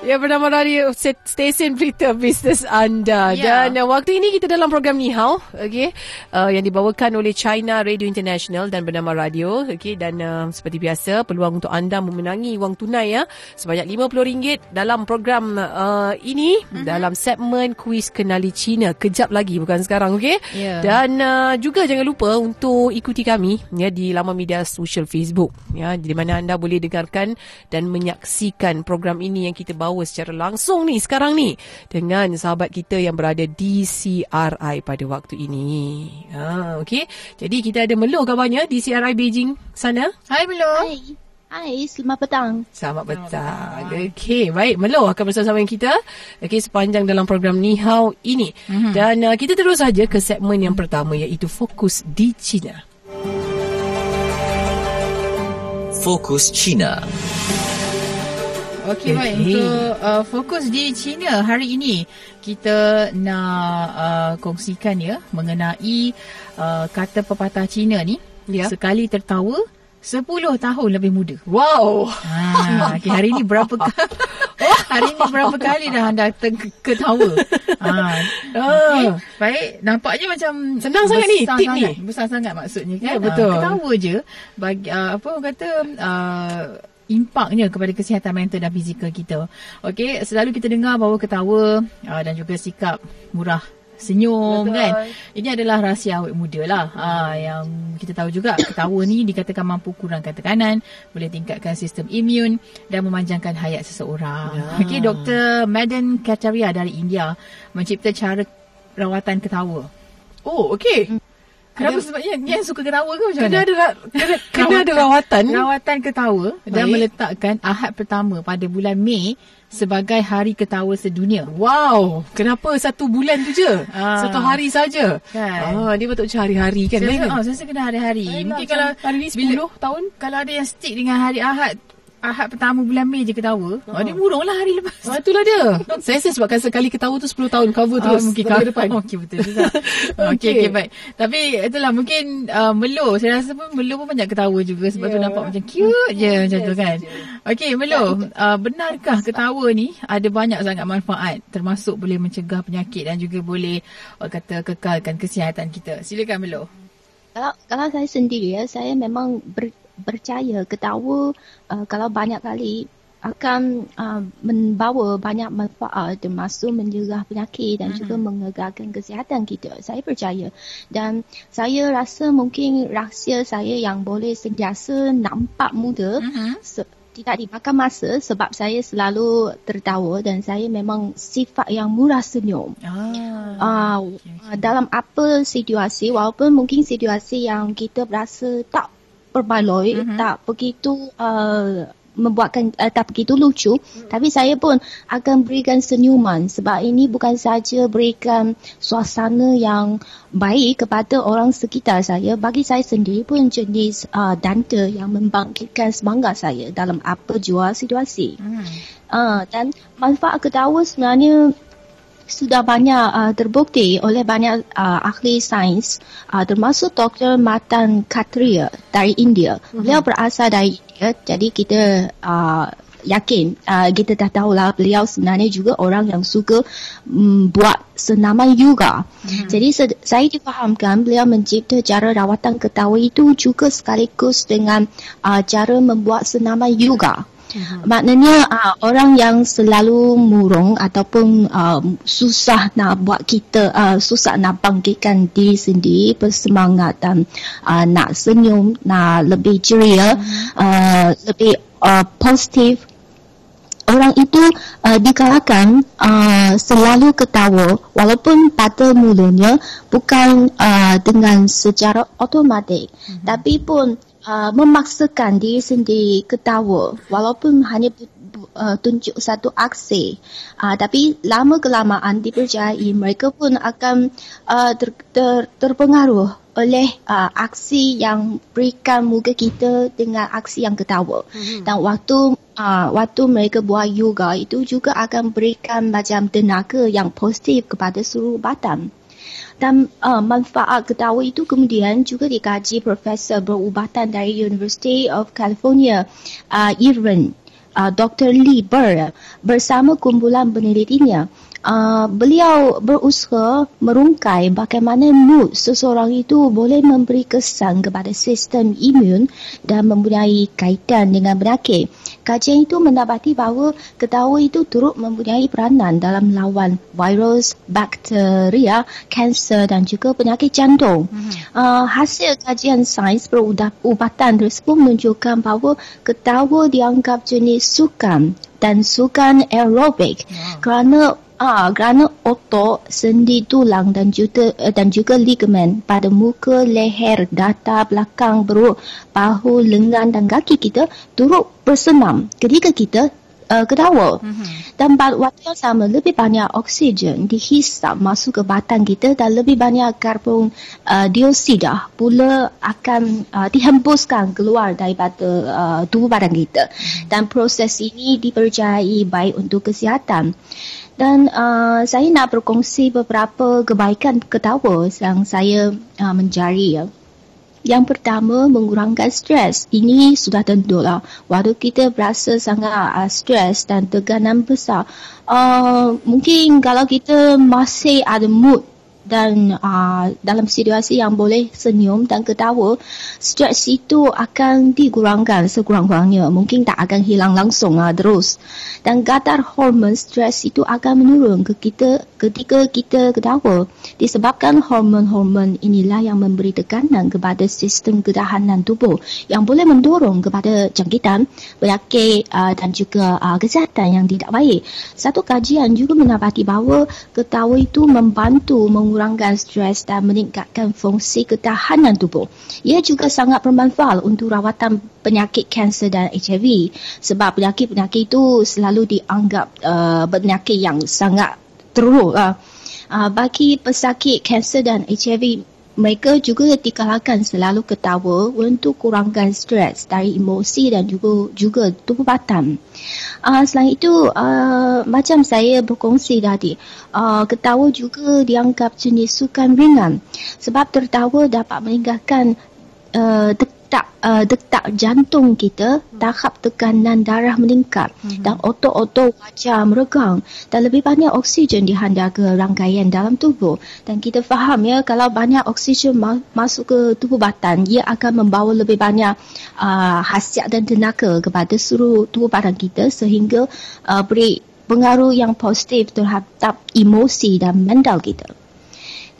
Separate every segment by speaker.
Speaker 1: Ya bernama radio stesen berita bisnes anda
Speaker 2: Ya.
Speaker 1: dan uh, waktu ini kita dalam program Ni Hao okey uh, yang dibawakan oleh China Radio International dan bernama radio okey dan uh, seperti biasa peluang untuk anda memenangi wang tunai ya sebanyak RM50 dalam program uh, ini
Speaker 2: Mhm.
Speaker 1: uh-huh. dalam segmen kuis kenali China kejap lagi bukan sekarang okey
Speaker 2: Ya.
Speaker 1: dan uh, juga jangan lupa untuk ikuti kami ya di laman media sosial Facebook ya di mana anda boleh dengarkan dan menyaksikan program ini yang kita bawa secara langsung ni sekarang ni dengan sahabat kita yang berada di CRI pada waktu ini. Ha okey. Jadi kita ada Melo kabarnya di CRI Beijing sana.
Speaker 2: Hai Melo.
Speaker 3: Hai. Hai, selamat petang.
Speaker 1: Selamat petang. Okey, baik. Melo akan bersama dengan kita okey sepanjang dalam program Ni Hao ini. Mm-hmm. Dan uh, kita terus saja ke segmen yang pertama iaitu fokus di China.
Speaker 4: Fokus China.
Speaker 2: Okey baik untuk uh, fokus di China hari ini kita nak uh, kongsikan ya mengenai uh, kata pepatah Cina ni
Speaker 1: Ya.
Speaker 2: sekali tertawa 10 tahun lebih muda.
Speaker 1: Wow.
Speaker 2: Ha, okay, hari ni berapa kali hari ni berapa kali dah anda ter- ketawa. Ha. Okay. Baik, nampaknya macam
Speaker 1: Senang sangat ni, tip ni.
Speaker 2: sangat, Besar sangat maksudnya kan.
Speaker 1: Ya, betul.
Speaker 2: Ha, ketawa je bagi uh, apa orang kata uh, impaknya kepada kesihatan mental dan fizikal kita. Okey, selalu kita dengar bahawa ketawa uh, dan juga sikap murah senyum
Speaker 1: Betul.
Speaker 2: kan. Ini adalah rahsia awet muda lah. Ha, yang kita tahu juga ketawa ni dikatakan mampu kurangkan tekanan, boleh tingkatkan sistem imun dan memanjangkan hayat seseorang.
Speaker 1: Ya.
Speaker 2: Okey, Dr. Madan Kataria dari India mencipta cara rawatan ketawa.
Speaker 1: Oh, okey.
Speaker 2: Kenapa
Speaker 1: Ada-
Speaker 2: sebabnya yang suka ketawa ke macam
Speaker 1: Kena
Speaker 2: mana?
Speaker 1: ada kena, kena ada rawatan.
Speaker 2: Rawatan ketawa dan
Speaker 1: Baik.
Speaker 2: meletakkan Ahad pertama pada bulan Mei sebagai hari ketawa sedunia.
Speaker 1: Wow, kenapa satu bulan tu je?
Speaker 2: Ah.
Speaker 1: Satu hari saja.
Speaker 2: Kan.
Speaker 1: Ah, dia betul macam hari-hari kan.
Speaker 2: Saya
Speaker 1: lain
Speaker 2: rasa,
Speaker 1: kan?
Speaker 2: oh, saya rasa kena hari-hari.
Speaker 1: Lain
Speaker 2: Mungkin
Speaker 1: lah,
Speaker 2: kalau
Speaker 1: hari ni
Speaker 2: bila-
Speaker 1: 10 tahun.
Speaker 2: Kalau ada yang stick dengan hari Ahad, Ahad pertama bulan Mei je ketawa. Oh, dia murung lah hari lepas.
Speaker 1: Ah, itulah dia. Saya rasa sebabkan sekali ketawa tu 10 tahun cover
Speaker 2: Ah,
Speaker 1: terus.
Speaker 2: mungkin
Speaker 1: sampai
Speaker 2: kau
Speaker 1: depan.
Speaker 2: Okey betul juga. Okey
Speaker 1: Okey.
Speaker 2: okey baik. Tapi itulah mungkin uh, Melo saya rasa pun Melo pun banyak ketawa juga sebab
Speaker 1: Ya.
Speaker 2: tu nampak macam cute je macam tu kan. Okey Melo, uh, benarkah ketawa ni ada banyak sangat manfaat termasuk boleh mencegah penyakit dan juga boleh uh, kata kekalkan kesihatan kita. Silakan Melo.
Speaker 3: Kalau kalau saya sendiri ya, saya memang ber, percaya ketawa uh, kalau banyak kali akan uh, membawa banyak manfaat termasuk mencegah penyakit dan juga mengegalkan kesihatan kita. Saya percaya dan saya rasa mungkin rahsia saya yang boleh sentiasa nampak muda
Speaker 2: Mhm.
Speaker 3: se- tidak dimakan masa sebab saya selalu tertawa dan saya memang sifat yang murah senyum.
Speaker 2: Ah.
Speaker 3: Uh, dalam apa situasi walaupun mungkin situasi yang kita berasa tak berbaloi
Speaker 2: Mhm.
Speaker 3: tak begitu uh, membuatkan uh, tak begitu lucu tapi saya pun akan berikan senyuman sebab ini bukan saja berikan suasana yang baik kepada orang sekitar saya bagi saya sendiri pun jenis uh, danta yang membangkitkan semangat saya dalam apa jua situasi
Speaker 2: Hmm.
Speaker 3: uh, dan manfaat ketawa sebenarnya sudah banyak uh, terbukti oleh banyak uh, ahli sains uh, termasuk Dr. Matan Katria dari India. Beliau berasal dari India jadi kita uh, yakin uh, kita dah tahulah beliau sebenarnya juga orang yang suka um, buat senaman yoga. Jadi se- saya difahamkan beliau mencipta cara rawatan ketawa itu juga sekaligus dengan uh, cara membuat senaman yoga. Maknanya uh, orang yang selalu murung ataupun uh, susah nak buat kita uh, susah nak bangkitkan diri sendiri bersemangat dan uh, nak senyum, nak lebih ceria, uh, lebih uh, positif orang itu uh, digalakkan uh, selalu ketawa walaupun pada mulanya bukan uh, dengan secara automatik. Mm-hmm. tapi pun uh, memaksakan diri sendiri ketawa walaupun hanya uh, tunjuk satu aksi uh, tapi lama kelamaan dipercayai mereka pun akan uh, ter, ter, terpengaruh oleh uh, aksi yang berikan muka kita dengan aksi yang ketawa. Mm-hmm. Dan waktu uh, waktu mereka buat yoga itu juga akan berikan macam tenaga yang positif kepada seluruh badan. Dan uh, manfaat ketawa itu kemudian juga dikaji Profesor Berubatan dari University of California, uh, Irvine, uh, Dr. Lee Burr bersama kumpulan penelitinya uh, beliau berusaha merungkai bagaimana mood seseorang itu boleh memberi kesan kepada sistem imun dan mempunyai kaitan dengan penyakit. Kajian itu mendapati bahawa ketawa itu turut mempunyai peranan dalam melawan virus, bakteria, kanser dan juga penyakit jantung. Mm-hmm. Uh, hasil kajian sains perubatan tersebut menunjukkan bahawa ketawa dianggap jenis sukan dan sukan aerobik wow. kerana Ah, kerana otot, sendi tulang dan juga uh, dan juga ligamen pada muka, leher, data, belakang, perut, bahu, lengan dan kaki kita turut bersenam ketika kita uh, ketawa. Mm-hmm. Dan pada waktu yang sama lebih banyak oksigen dihisap masuk ke batang kita dan lebih banyak karbon uh, dioksida pula akan uh, dihembuskan keluar daripada uh, tubuh badan kita. Mm-hmm. Dan proses ini dipercayai baik untuk kesihatan. Dan uh, saya nak berkongsi beberapa kebaikan ketawa yang saya uh, mencari ya. Yang pertama, mengurangkan stres. Ini sudah tentu lah. Waktu kita berasa sangat uh, stres dan tekanan besar, uh, mungkin kalau kita masih ada mood dan uh, dalam situasi yang boleh senyum dan ketawa, stres itu akan dikurangkan sekurang-kurangnya. Mungkin tak akan hilang langsung uh, terus. Dan kadar hormon stres itu akan menurun ke kita ketika kita ketawa. Disebabkan hormon-hormon inilah yang memberi tekanan kepada sistem kedahanan tubuh yang boleh mendorong kepada jangkitan, penyakit uh, dan juga uh, kesihatan yang tidak baik. Satu kajian juga mendapati bahawa ketawa itu membantu meng mengurangkan stres dan meningkatkan fungsi ketahanan tubuh. Ia juga sangat bermanfaat untuk rawatan penyakit kanser dan HIV sebab penyakit-penyakit itu selalu dianggap uh, penyakit yang sangat teruk. Uh, uh, bagi pesakit kanser dan HIV mereka juga dikalahkan selalu ketawa untuk kurangkan stres dari emosi dan juga juga tubuh badan. Uh, selain itu, uh, macam saya berkongsi tadi, uh, ketawa juga dianggap jenis sukan ringan sebab tertawa dapat meninggalkan uh, detak uh, detak jantung kita tahap tekanan darah meningkat mm-hmm. dan otot-otot wajah meregang dan lebih banyak oksigen dihantar ke rangkaian dalam tubuh. Dan kita faham ya kalau banyak oksigen ma- masuk ke tubuh badan ia akan membawa lebih banyak uh, hasiat dan tenaga kepada seluruh tubuh badan kita sehingga uh, beri pengaruh yang positif terhadap emosi dan mental kita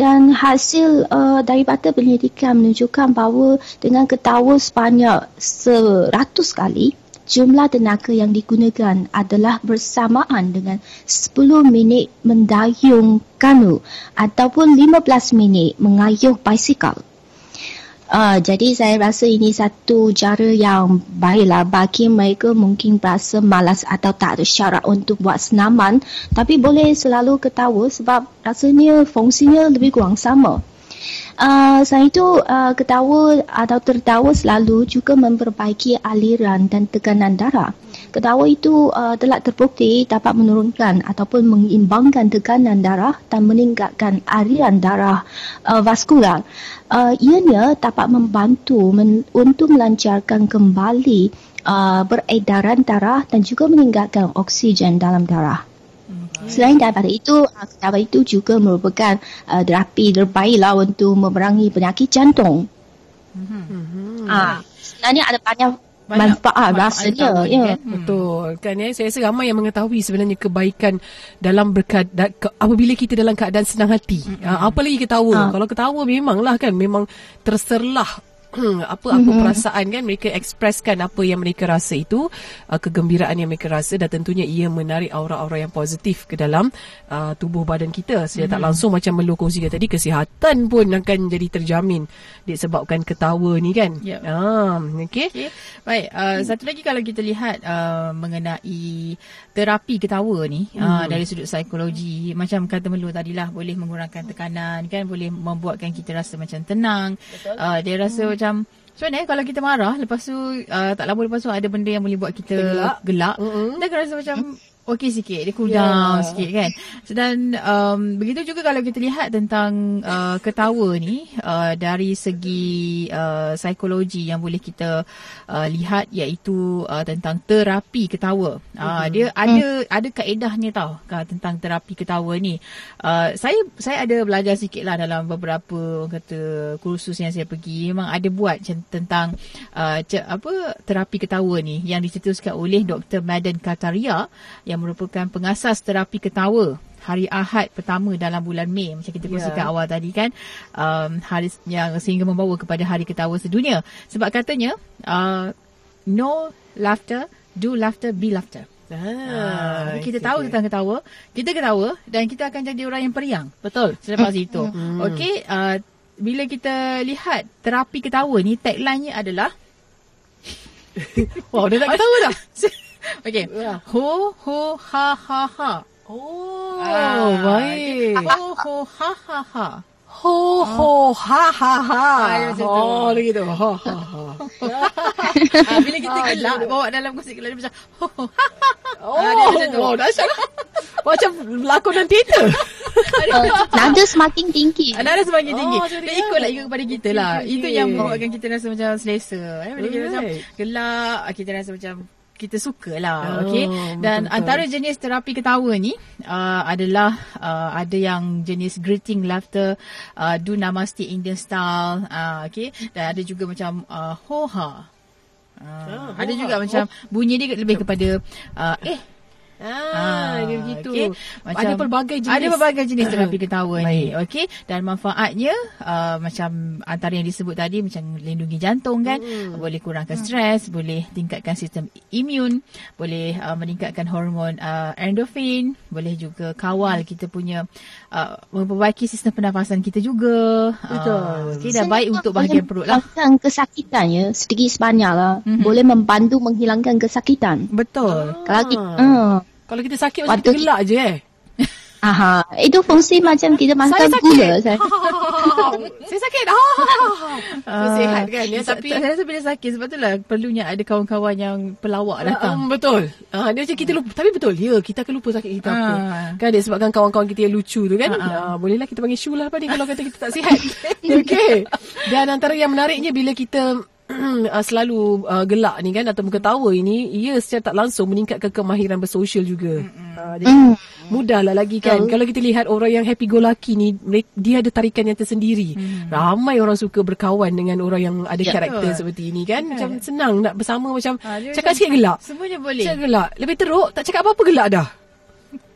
Speaker 3: dan hasil uh, daripada penyelidikan menunjukkan bahawa dengan ketawa sebanyak seratus kali jumlah tenaga yang digunakan adalah bersamaan dengan 10 minit mendayung kanu ataupun 15 minit mengayuh basikal. Uh, jadi saya rasa ini satu cara yang baiklah bagi mereka mungkin berasa malas atau tak ada syarat untuk buat senaman tapi boleh selalu ketawa sebab rasanya fungsinya lebih kurang sama. Uh, selain itu, uh, ketawa atau tertawa selalu juga memperbaiki aliran dan tekanan darah. Ketawa itu uh, telah terbukti dapat menurunkan ataupun mengimbangkan tekanan darah dan meningkatkan aliran darah uh, vaskular. Uh, ianya dapat membantu men- untuk melancarkan kembali uh, beredaran darah dan juga meningkatkan oksigen dalam darah. Selain daripada itu, ketawa ah, itu juga merupakan uh, terapi terbaiklah untuk memerangi penyakit jantung. Mm-hmm. Ah, sebenarnya ada banyak manfaat rasanya ya.
Speaker 1: Kan? Betul. Kan ya saya rasa ramai yang mengetahui sebenarnya kebaikan dalam berkat ke, apabila kita dalam keadaan senang hati. Mm-hmm. Uh, apa lagi ketawa? Uh. Kalau ketawa memanglah kan memang terserlah apa-apa mm-hmm. perasaan kan mereka ekspreskan apa yang mereka rasa itu uh, kegembiraan yang mereka rasa dan tentunya ia menarik aura-aura yang positif ke dalam uh, tubuh badan kita secara mm-hmm. tak langsung macam Melu kongsikan tadi kesihatan pun akan jadi terjamin disebabkan ketawa ni kan
Speaker 2: Yep.
Speaker 1: ah okey
Speaker 2: Okay. Baik, uh, satu lagi kalau kita lihat uh, mengenai terapi ketawa ni hmm. uh, dari sudut psikologi, macam kata Melu tadilah boleh mengurangkan tekanan kan, boleh membuatkan kita rasa macam tenang. Uh, dia rasa hmm. Macam Sebenarnya kalau kita marah Lepas tu uh, Tak lama lepas tu Ada benda yang boleh buat kita
Speaker 1: Gelak.
Speaker 2: Gelak. Dia akan rasa macam Okey sikit Dia cool down
Speaker 1: Ya.
Speaker 2: sikit kan. Dan um, Begitu juga kalau kita lihat Tentang uh, Ketawa ni uh, Dari segi uh, Psikologi Yang boleh kita uh, Lihat Iaitu uh, Tentang terapi ketawa. Uh, Dia ada Ada kaedahnya tau Tentang terapi ketawa ni. Uh, Saya Saya ada belajar sikit lah Dalam beberapa Orang kata Kursus yang saya pergi. Memang ada buat Tentang uh, ce- Apa Terapi ketawa ni Yang dicetuskan oleh Dr. Madan Kataria Yang merupakan pengasas terapi ketawa hari Ahad pertama dalam bulan Mei macam kita kongsikan
Speaker 1: Ya.
Speaker 2: awal tadi kan um, hari yang sehingga membawa kepada hari ketawa sedunia sebab katanya uh, no laughter do laughter be laughter Ah, kita
Speaker 1: itu
Speaker 2: tahu
Speaker 1: dia.
Speaker 2: tentang ketawa, kita ketawa dan kita akan jadi orang yang periang.
Speaker 1: betul
Speaker 2: Selepas itu.
Speaker 1: Hmm.
Speaker 2: Okey, uh, bila kita lihat terapi ketawa ni tagline-nya adalah
Speaker 1: wow dia tak ketawa dah
Speaker 2: Okey.
Speaker 1: Ya.
Speaker 2: Ho ho ha ha ha.
Speaker 1: oh
Speaker 2: Ah,
Speaker 1: baik
Speaker 2: Ho ho ha ha ha.
Speaker 1: ho ho ha ha ha
Speaker 2: Ah, ya, macam tu.
Speaker 1: oh begitu ha ha ha
Speaker 2: Ah, bila kita gelak bawa dalam musik gelak dia macam ho ho ha ha.
Speaker 1: Oh,
Speaker 2: Ah, dia macam tu.
Speaker 1: wow, dahsyat. Macam lakonan teater.
Speaker 3: Nada semakin tinggi.
Speaker 2: Nada semakin tinggi.
Speaker 1: Oh,
Speaker 2: Dia
Speaker 1: jadi
Speaker 2: ikut
Speaker 1: kan?
Speaker 2: lah ikut kepada kita lah.
Speaker 1: Okey,
Speaker 2: Itu yang membuatkan kita rasa macam selesa. Eh, bila kita macam gelak, kita rasa macam kita suka lah.
Speaker 1: Oh,
Speaker 2: okay? Dan
Speaker 1: betul-betul.
Speaker 2: antara jenis terapi ketawa ni uh, adalah uh, ada yang jenis greeting laughter, uh, do namaste Indian style, uh, okay? Dan ada juga macam uh, hoha. Uh,
Speaker 1: Ah,
Speaker 2: ada juga macam bunyi dia lebih kepada uh, eh
Speaker 1: Ah, dia begitu.
Speaker 2: okey.
Speaker 1: ada pelbagai jenis.
Speaker 2: Ada pelbagai jenis terapi ketawa ni. Okey. Dan manfaatnya uh, macam antara yang disebut tadi macam lindungi jantung kan,
Speaker 1: Hmm.
Speaker 2: boleh kurangkan stres, boleh tingkatkan sistem imun, boleh uh, meningkatkan hormon uh, endorfin, boleh juga kawal kita punya uh, memperbaiki sistem pernafasan kita juga.
Speaker 1: Betul.
Speaker 2: Uh, okey dan baik untuk bahagian perut lah.
Speaker 3: Kesakitan ya, sedikit sebanyak lah.
Speaker 2: Mhm.
Speaker 3: Boleh membantu menghilangkan kesakitan.
Speaker 2: Betul.
Speaker 3: Kalau kita, uh,
Speaker 1: Kalau kita sakit macam
Speaker 3: Waktu
Speaker 1: kita gelak je eh.
Speaker 3: aha, itu fungsi macam kita makan
Speaker 1: sakit.
Speaker 3: gula. Saya.
Speaker 1: Saya sakit. Ha.
Speaker 2: Ah,
Speaker 1: Sihat kan ya tapi
Speaker 2: saya rasa bila sakit sebab itulah perlunya ada kawan-kawan yang pelawak datang.
Speaker 1: Um, betul. Ah dia macam kita lupa tapi betul. Ya, kita akan lupa sakit kita apa.
Speaker 2: Ah.
Speaker 1: Kan dia sebabkan kawan-kawan kita yang lucu tu kan. Ah, bolehlah kita panggil Shu lah apa ni kalau kata kita tak sihat. Okey. Dan antara yang menariknya bila kita uh, selalu uh, gelak ni kan atau ketawa ini ia secara tak langsung meningkatkan kemahiran bersosial juga. Uh, jadi
Speaker 3: Hmm.
Speaker 1: mudahlah lagi kan. Kalau kita lihat orang yang happy go lucky ni mereka, dia ada tarikan yang tersendiri. Ramai orang suka berkawan dengan orang yang ada
Speaker 3: Ya.
Speaker 1: karakter
Speaker 2: Betul.
Speaker 1: seperti ini kan. Macam senang nak bersama macam
Speaker 2: dia
Speaker 1: cakap
Speaker 2: macam-
Speaker 1: sikit gelak.
Speaker 2: Semuanya boleh.
Speaker 1: Cakap gelak. Lebih teruk tak cakap apa-apa gelak dah.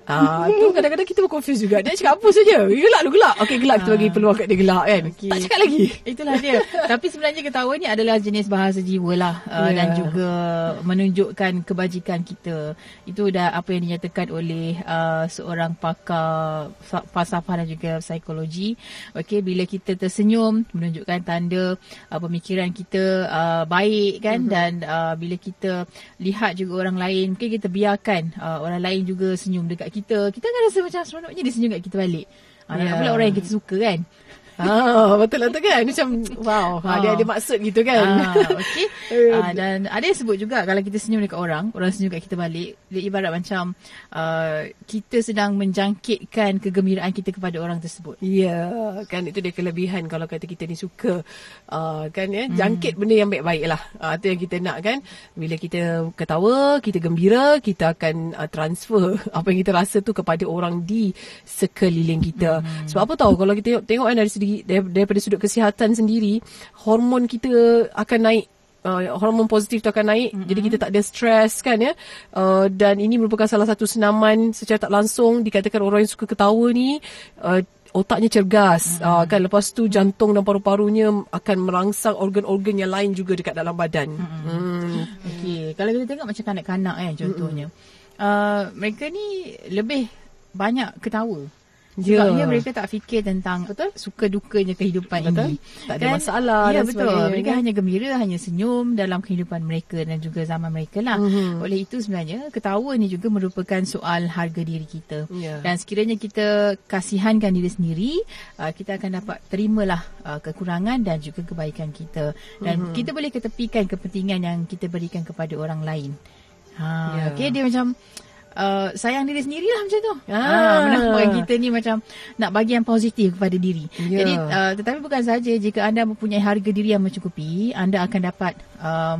Speaker 1: Ah, tu kadang-kadang kita pun confuse juga. Dia cakap apa saja. Gelak lu gelak. Okey gelak kita bagi peluang kat dia gelak kan.
Speaker 2: Okey.
Speaker 1: Tak cakap lagi.
Speaker 2: Itulah dia. Tapi sebenarnya ketawa ni adalah jenis bahasa jiwa lah. Uh,
Speaker 1: Ya.
Speaker 2: Dan juga menunjukkan kebajikan kita. Itu dah apa yang dinyatakan oleh uh, seorang pakar fa- falsafah dan juga psikologi. Okey, bila kita tersenyum menunjukkan tanda uh, pemikiran kita uh, baik kan. Dan uh, bila kita lihat juga orang lain, mungkin kita biarkan uh, orang lain juga senyum dekat kita. Kita akan rasa macam seronoknya dia senyum kat kita balik. Uh,
Speaker 1: Ya.
Speaker 2: pula orang yang kita suka kan.
Speaker 1: Ah, betul lah tu kan. Macam wow, ah. dia ada maksud gitu kan.
Speaker 2: Ah, okey. ah, dan ada yang sebut juga kalau kita senyum dekat orang, orang senyum kat kita balik, dia ibarat macam uh, kita sedang menjangkitkan kegembiraan kita kepada orang tersebut.
Speaker 1: Ya, kan itu dia kelebihan kalau kata kita ni suka uh, kan ya, jangkit benda yang baik-baik lah. Uh, itu yang kita nak kan. Bila kita ketawa, kita gembira, kita akan uh, transfer apa yang kita rasa tu kepada orang di sekeliling kita. Sebab apa tahu kalau kita tengok, tengok kan dari segi dar- daripada sudut kesihatan sendiri, hormon kita akan naik uh, hormon positif tu akan naik mm-hmm. jadi kita tak ada stres kan ya uh, dan ini merupakan salah satu senaman secara tak langsung dikatakan orang yang suka ketawa ni uh, otaknya cergas hmm. uh, kan lepas tu jantung dan paru-parunya akan merangsang organ-organ yang lain juga dekat dalam badan. Hmm.
Speaker 2: Hmm. Okey, kalau kita tengok macam kanak-kanak eh contohnya. Hmm. Uh, mereka ni lebih banyak ketawa.
Speaker 1: Ya.
Speaker 2: Sebabnya mereka tak fikir tentang betul suka dukanya kehidupan
Speaker 1: betul?
Speaker 2: ini.
Speaker 1: Tak ada masalah
Speaker 2: ya,
Speaker 1: dan
Speaker 2: betul.
Speaker 1: sebagainya.
Speaker 2: Mereka hanya gembira, hanya senyum dalam kehidupan mereka dan juga zaman mereka lah.
Speaker 1: Mhm.
Speaker 2: Oleh itu sebenarnya ketawa ni juga merupakan soal harga diri kita.
Speaker 1: Ya.
Speaker 2: Dan sekiranya kita kasihankan diri sendiri, uh, kita akan dapat terimalah uh, kekurangan dan juga kebaikan kita. Dan
Speaker 1: Mhm.
Speaker 2: kita boleh ketepikan kepentingan yang kita berikan kepada orang lain. Ha,
Speaker 1: Ya.
Speaker 2: okay, dia macam uh, sayang diri sendiri lah macam tu.
Speaker 1: Ah.
Speaker 2: Ah. menampak kita ni macam nak bagi yang positif kepada diri.
Speaker 1: Ya.
Speaker 2: Jadi uh, tetapi bukan saja jika anda mempunyai harga diri yang mencukupi, anda akan dapat uh,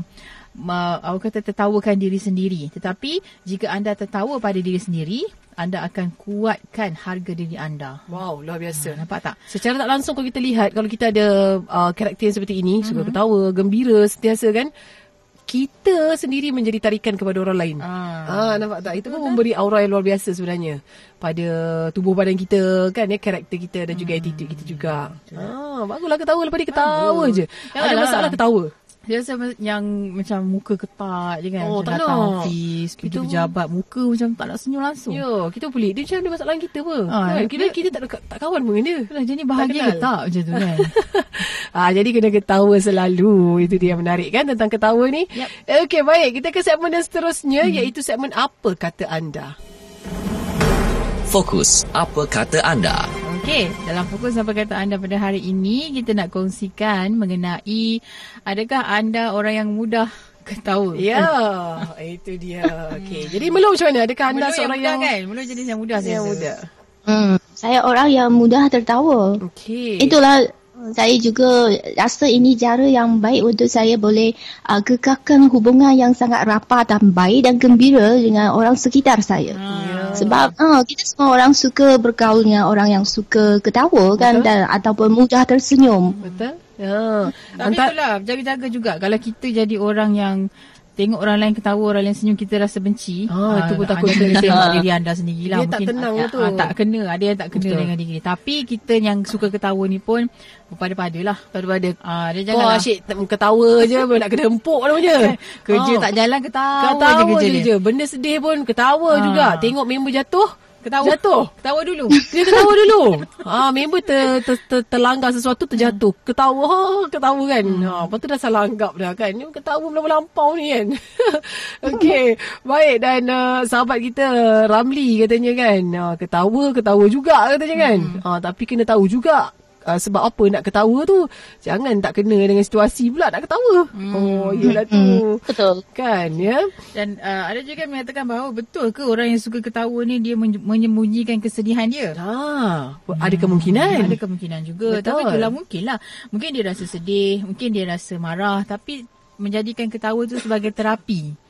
Speaker 2: ma, awak kata tertawakan diri sendiri. Tetapi jika anda tertawa pada diri sendiri, anda akan kuatkan harga diri anda.
Speaker 1: Wow, luar biasa.
Speaker 2: Nampak tak?
Speaker 1: Secara tak langsung kalau kita lihat kalau kita ada uh, karakter seperti ini,
Speaker 2: Mhm.
Speaker 1: suka ketawa, gembira, sentiasa kan, kita sendiri menjadi tarikan kepada orang lain. Ah,
Speaker 2: Ah.
Speaker 1: nampak tak? Itu pun memberi aura yang luar biasa sebenarnya pada tubuh badan kita kan ya karakter kita dan juga attitude kita juga. Ah, baguslah ketawa lepas ni ketawa je. Ada masalah ketawa.
Speaker 2: Dia rasa yang macam muka ketat je kan.
Speaker 1: Oh,
Speaker 2: macam
Speaker 1: tak
Speaker 2: datang
Speaker 1: nak.
Speaker 2: office, pergi
Speaker 1: Kita-
Speaker 2: pejabat, muka macam tak nak senyum langsung.
Speaker 1: Ya, kita pelik. Dia macam ada masalah kita apa?
Speaker 2: Ah,
Speaker 1: kan? Kita, kita tak, ada- tak kawan pun dengan dia.
Speaker 2: Jadi bahagia
Speaker 1: kenal.
Speaker 2: ke tak macam tu kan?
Speaker 1: Ah, jadi kena ketawa selalu. Itu dia yang menarik kan tentang ketawa ni.
Speaker 2: Yep.
Speaker 1: Okey, baik. Kita ke segmen yang seterusnya hmm. iaitu segmen apa kata anda.
Speaker 4: Fokus, apa kata anda?
Speaker 2: Okey, dalam fokus apa kata anda pada hari ini, kita nak kongsikan mengenai adakah anda orang yang mudah ketawa?
Speaker 1: Ya, itu dia. Okey. Jadi Melo macam mana? Adakah anda
Speaker 2: Melu
Speaker 1: seorang
Speaker 2: mudah
Speaker 1: yang,
Speaker 2: kan? Melu jenis yang mudah
Speaker 1: yang
Speaker 2: rasa.
Speaker 1: muda?
Speaker 3: Hmm, saya orang yang mudah tertawa.
Speaker 1: Okey.
Speaker 3: Itulah saya juga rasa ini cara yang baik untuk saya boleh uh, kekalkan hubungan yang sangat rapat dan baik dan gembira dengan orang sekitar saya.
Speaker 2: Ah.
Speaker 3: Sebab uh, kita semua orang suka bergaul dengan orang yang suka ketawa kan
Speaker 1: Betul.
Speaker 3: dan ataupun mudah tersenyum.
Speaker 1: Betul? Ya.
Speaker 2: Tapi itulah, jaga-jaga juga. Kalau kita jadi orang yang tengok orang lain ketawa, orang lain senyum, kita rasa benci.
Speaker 1: Ah, itu pun takut
Speaker 2: kena tengok diri anda sendirilah.
Speaker 1: Dia tak tenang
Speaker 2: ah,
Speaker 1: tu.
Speaker 2: ah, tak kena. Ada yang tak kena
Speaker 1: Betul.
Speaker 2: dengan diri. Tapi kita yang suka ketawa ni pun berpada-pada lah.
Speaker 1: Pada-pada.
Speaker 2: Ah, dia
Speaker 1: Kau
Speaker 2: janganlah.
Speaker 1: asyik tak- ketawa je nak kena empuk namanya.
Speaker 2: Kerja
Speaker 1: Ah.
Speaker 2: tak jalan ketawa,
Speaker 1: Ketawa
Speaker 2: je kerja
Speaker 1: je,
Speaker 2: dia.
Speaker 1: je. Benda sedih pun ketawa
Speaker 2: Ah.
Speaker 1: juga. Tengok member jatuh,
Speaker 2: Ketawa.
Speaker 1: Jatuh.
Speaker 2: Ketawa dulu.
Speaker 1: Dia ketawa dulu. ah, member ter, ter, ter, terlanggar sesuatu terjatuh. Ketawa, ha, ketawa kan. Hmm. Ha, lepas tu dah salah anggap dah kan. Ni ketawa melampau ni kan. Okey, baik dan uh, sahabat kita Ramli katanya kan. Uh, ketawa, ketawa juga katanya kan. Hmm. Uh, tapi kena tahu juga Uh, sebab apa nak ketawa tu Jangan tak kena dengan situasi pula nak ketawa hmm. Oh yelah tu
Speaker 3: Betul.
Speaker 1: Kan ya
Speaker 2: Dan uh, ada juga yang mengatakan bahawa betul ke orang yang suka ketawa ni dia men- menyembunyikan kesedihan dia?
Speaker 1: ha, Ada kemungkinan
Speaker 2: Ada kemungkinan juga.
Speaker 1: Betul.
Speaker 2: Tapi itulah mungkin lah. Mungkin dia rasa sedih, mungkin dia rasa marah. Tapi menjadikan ketawa tu sebagai terapi.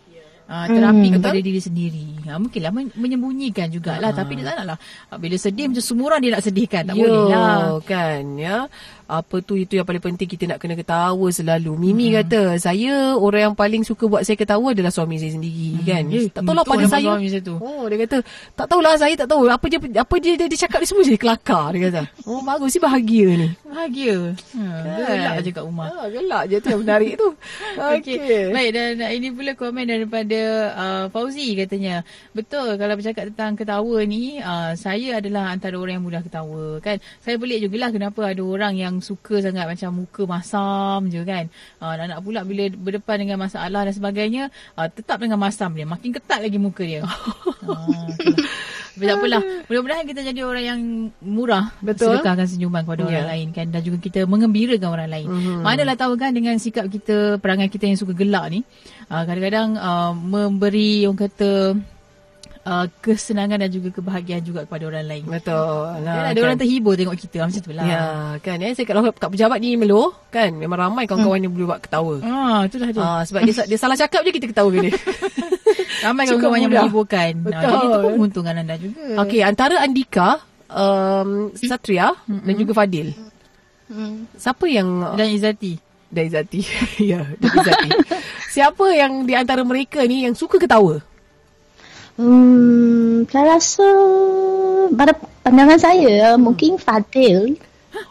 Speaker 2: Uh, terapi
Speaker 3: Hmm.
Speaker 2: kepada diri sendiri. Uh, mungkinlah men- menyembunyikan jugalah. Tapi dia tak nak lah. Uh, bila sedih macam semua orang dia nak sedihkan. Tak
Speaker 1: ya,
Speaker 2: boleh lah.
Speaker 1: kan ya. Apa tu itu yang paling penting kita nak kena ketawa selalu. Mimi hmm. kata, saya orang yang paling suka buat saya ketawa adalah suami saya sendiri hmm. kan.
Speaker 2: Eh,
Speaker 1: tak tahulah pada saya.
Speaker 2: suami saya tu.
Speaker 1: Oh, dia kata, tak tahulah saya tak tahu apa dia apa dia dia, dia cakap ni semua jadi kelakar dia kata. Oh, bagus sih bahagia ni.
Speaker 2: Bahagia. Hmm, gelak je kat rumah.
Speaker 1: Ha, gelak je tu yang menarik tu.
Speaker 2: Okey.
Speaker 1: Okey.
Speaker 2: Baik dan ini pula komen daripada uh, Fauzi katanya. Betul kalau bercakap tentang ketawa ni, uh, saya adalah antara orang yang mudah ketawa kan. Saya pelik jugalah kenapa ada orang yang suka sangat macam muka masam je kan. Uh, nak nak pula bila berdepan dengan masalah dan sebagainya, uh, tetap dengan masam dia. Makin ketat lagi muka dia. uh, tapi tak apalah. Mudah-mudahan kita jadi orang yang murah.
Speaker 1: Betul.
Speaker 2: Sedekahkan senyuman kepada
Speaker 1: Ya.
Speaker 2: orang lain kan. Dan juga kita mengembirakan orang lain.
Speaker 1: Mhm.
Speaker 2: Manalah tahu kan dengan sikap kita, perangai kita yang suka gelak ni. Uh, kadang-kadang uh, memberi orang kata uh, kesenangan dan juga kebahagiaan juga kepada orang lain.
Speaker 1: Betul.
Speaker 2: Kan ada orang terhibur tengok kita macam tu lah.
Speaker 1: Ya, kan ya. Saya kalau kat pejabat ni Melo, kan memang ramai kawan-kawan yang boleh buat ketawa.
Speaker 2: Ah, itulah dia.
Speaker 1: Ah, sebab dia dia salah cakap je kita ketawa dia.
Speaker 2: Ramai kawan-kawan yang menghiburkan. Ah,
Speaker 1: Betul.
Speaker 2: jadi itu pun menguntungkan anda juga.
Speaker 1: Okey, antara Andika, um, Satria mm-hmm. dan juga Fadil.
Speaker 3: Hmm.
Speaker 1: Siapa yang
Speaker 2: Dan Izzati.
Speaker 1: dan Izzati? ya, dan Izzati. Siapa yang di antara mereka ni yang suka ketawa?
Speaker 3: Hmm, saya rasa pada pandangan saya mungkin Fadil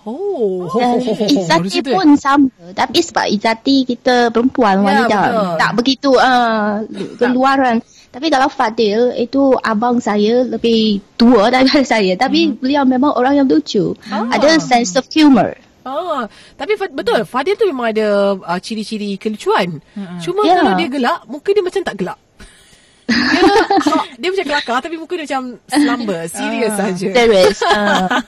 Speaker 1: Oh,
Speaker 3: dan Izzati pun sama. Tapi sebab Izzati kita perempuan
Speaker 1: Ya,
Speaker 3: wanita.
Speaker 1: betul.
Speaker 3: Tak begitu uh, keluaran. Tapi kalau Fadil itu abang saya lebih tua daripada saya. Tapi beliau memang orang yang lucu.
Speaker 1: Ah.
Speaker 3: Ada sense of humor.
Speaker 1: Ah, tapi betul Fadil tu memang ada uh, ciri-ciri kelucuan. Cuma
Speaker 3: Ya.
Speaker 1: kalau dia gelak, muka dia macam tak gelak. Dia, dia macam kelakar tapi muka dia macam slumber, serius saja.
Speaker 3: Serious. Uh,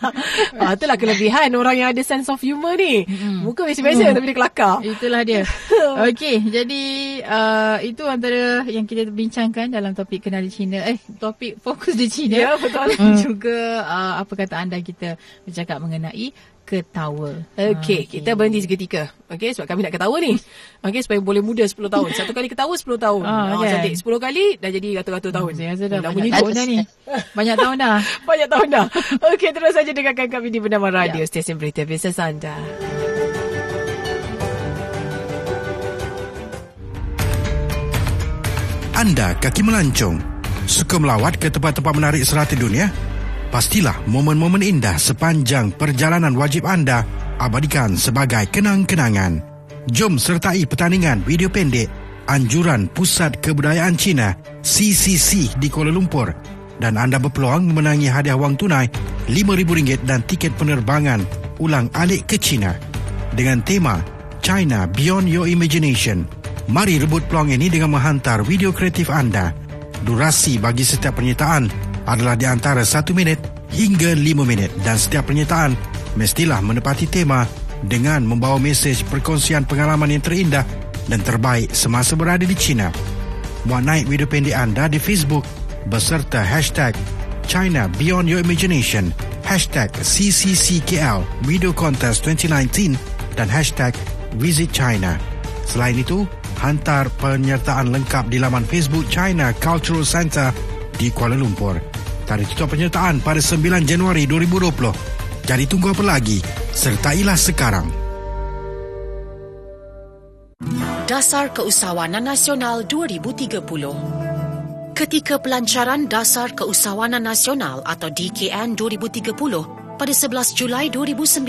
Speaker 1: Ah, itulah kelebihan orang yang ada sense of humor ni. Muka biasa-biasa tapi dia kelakar.
Speaker 2: Itulah dia. Okey, jadi uh, itu antara yang kita bincangkan dalam topik kenali Cina. Eh, topik fokus di Cina.
Speaker 1: Ya, betul.
Speaker 2: Juga uh, apa kata anda kita bercakap mengenai ketawa.
Speaker 1: Okey, kita berhenti seketika. Okey, sebab kami nak ketawa ni. Okey, supaya boleh muda 10 tahun. Satu kali ketawa 10 tahun.
Speaker 2: Ah,
Speaker 1: Ah,
Speaker 2: kan?
Speaker 1: cantik. 10 kali dah jadi ratus-ratus tahun.
Speaker 2: Saya rasa dah
Speaker 1: Dah
Speaker 2: banyak
Speaker 1: menyiduk.
Speaker 2: tahun dah ni. Banyak tahun dah.
Speaker 1: Banyak tahun dah. Okey, terus saja dengarkan kami di Bernama Radio, stesen berita bisnes anda.
Speaker 5: Anda kaki melancong, suka melawat ke tempat-tempat menarik serata dunia? Pastilah momen-momen indah sepanjang perjalanan wajib anda abadikan sebagai kenang-kenangan. Jom sertai pertandingan video pendek Anjuran Pusat Kebudayaan Cina CCC di Kuala Lumpur dan anda berpeluang memenangi hadiah wang tunai RM5,000 dan tiket penerbangan ulang alik ke China dengan tema China Beyond Your Imagination. Mari rebut peluang ini dengan menghantar video kreatif anda. Durasi bagi setiap penyertaan adalah di antara 1 minit hingga 5 minit dan setiap penyertaan mestilah menepati tema dengan membawa mesej perkongsian pengalaman yang terindah dan terbaik semasa berada di China. Muat naik video pendek anda di Facebook beserta hashtag China Beyond Your Imagination, hashtag CCCKL Video Contest 2019 dan hashtag Visit China. Selain itu, hantar penyertaan lengkap di laman Facebook China Cultural Centre di Kuala Lumpur. Tarikh tutup penyertaan pada 9 Januari 2020. Jadi tunggu apa lagi? Sertailah sekarang.
Speaker 6: Dasar Keusahawanan Nasional 2030 Ketika pelancaran Dasar Keusahawanan Nasional atau DKN 2030 pada 11 Julai 2019,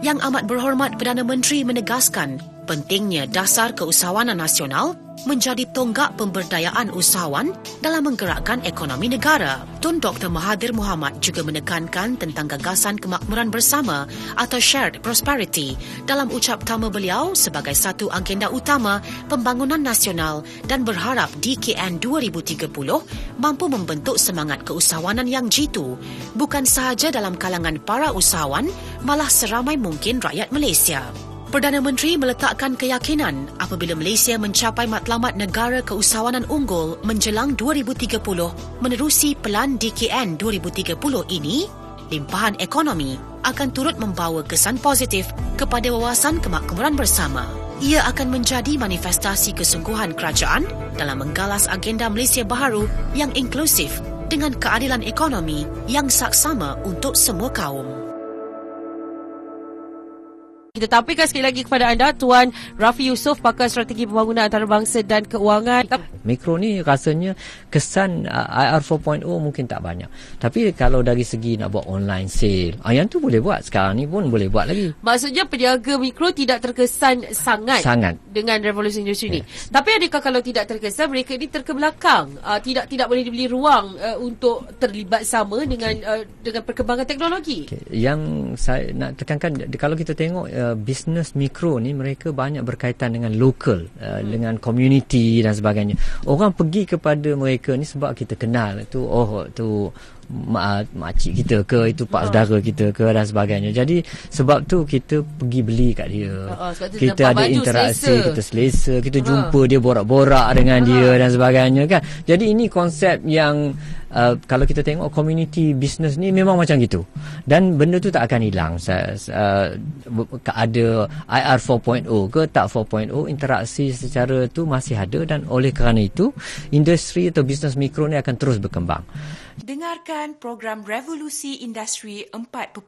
Speaker 6: Yang Amat Berhormat Perdana Menteri menegaskan pentingnya Dasar Keusahawanan Nasional menjadi tonggak pemberdayaan usahawan dalam menggerakkan ekonomi negara. Tun Dr. Mahathir Mohamad juga menekankan tentang gagasan kemakmuran bersama atau shared prosperity dalam ucap tama beliau sebagai satu agenda utama pembangunan nasional dan berharap DKN 2030 mampu membentuk semangat keusahawanan yang jitu bukan sahaja dalam kalangan para usahawan malah seramai mungkin rakyat Malaysia. Perdana Menteri meletakkan keyakinan apabila Malaysia mencapai matlamat negara keusahawanan unggul menjelang 2030 menerusi Pelan DKN 2030 ini, limpahan ekonomi akan turut membawa kesan positif kepada wawasan kemakmuran bersama. Ia akan menjadi manifestasi kesungguhan kerajaan dalam menggalas agenda Malaysia baharu yang inklusif dengan keadilan ekonomi yang saksama untuk semua kaum.
Speaker 1: Kita tampilkan sekali lagi kepada anda Tuan Rafi Yusof pakar strategi pembangunan antarabangsa dan keuangan.
Speaker 7: Mikro ni rasanya kesan uh, IR 4.0 mungkin tak banyak. Tapi kalau dari segi nak buat online sale, ah, yang tu boleh buat. Sekarang ni pun boleh buat lagi.
Speaker 1: Maksudnya peniaga mikro tidak terkesan sangat,
Speaker 7: Sangat.
Speaker 1: dengan revolusi industri ini. Tapi adakah kalau tidak terkesan mereka ini terkebelakang? Uh, tidak tidak boleh dibeli ruang uh, untuk terlibat sama dengan uh, dengan perkembangan teknologi.
Speaker 7: Okay. Yang saya nak tekankan kalau kita tengok uh, bisnes mikro ni mereka banyak berkaitan dengan lokal, uh, hmm. dengan community dan sebagainya. Orang pergi kepada mereka ni sebab kita kenal tu oh tu mak makcik kita ke itu pak saudara kita ke dan sebagainya. Jadi sebab tu kita pergi beli kat dia.
Speaker 1: Sebab tu
Speaker 7: kita ada interaksi,
Speaker 1: selesa.
Speaker 7: kita selesa, kita
Speaker 1: Ha.
Speaker 7: jumpa dia borak-borak dengan dia dan sebagainya kan. Jadi ini konsep yang uh, kalau kita tengok community business ni memang macam gitu. Dan benda tu tak akan hilang. Uh, ada IR 4.0 ke tak 4.0 interaksi secara tu masih ada dan oleh kerana itu industri atau bisnes mikro ni akan terus berkembang.
Speaker 8: Dengarkan program Revolusi Industri 4.0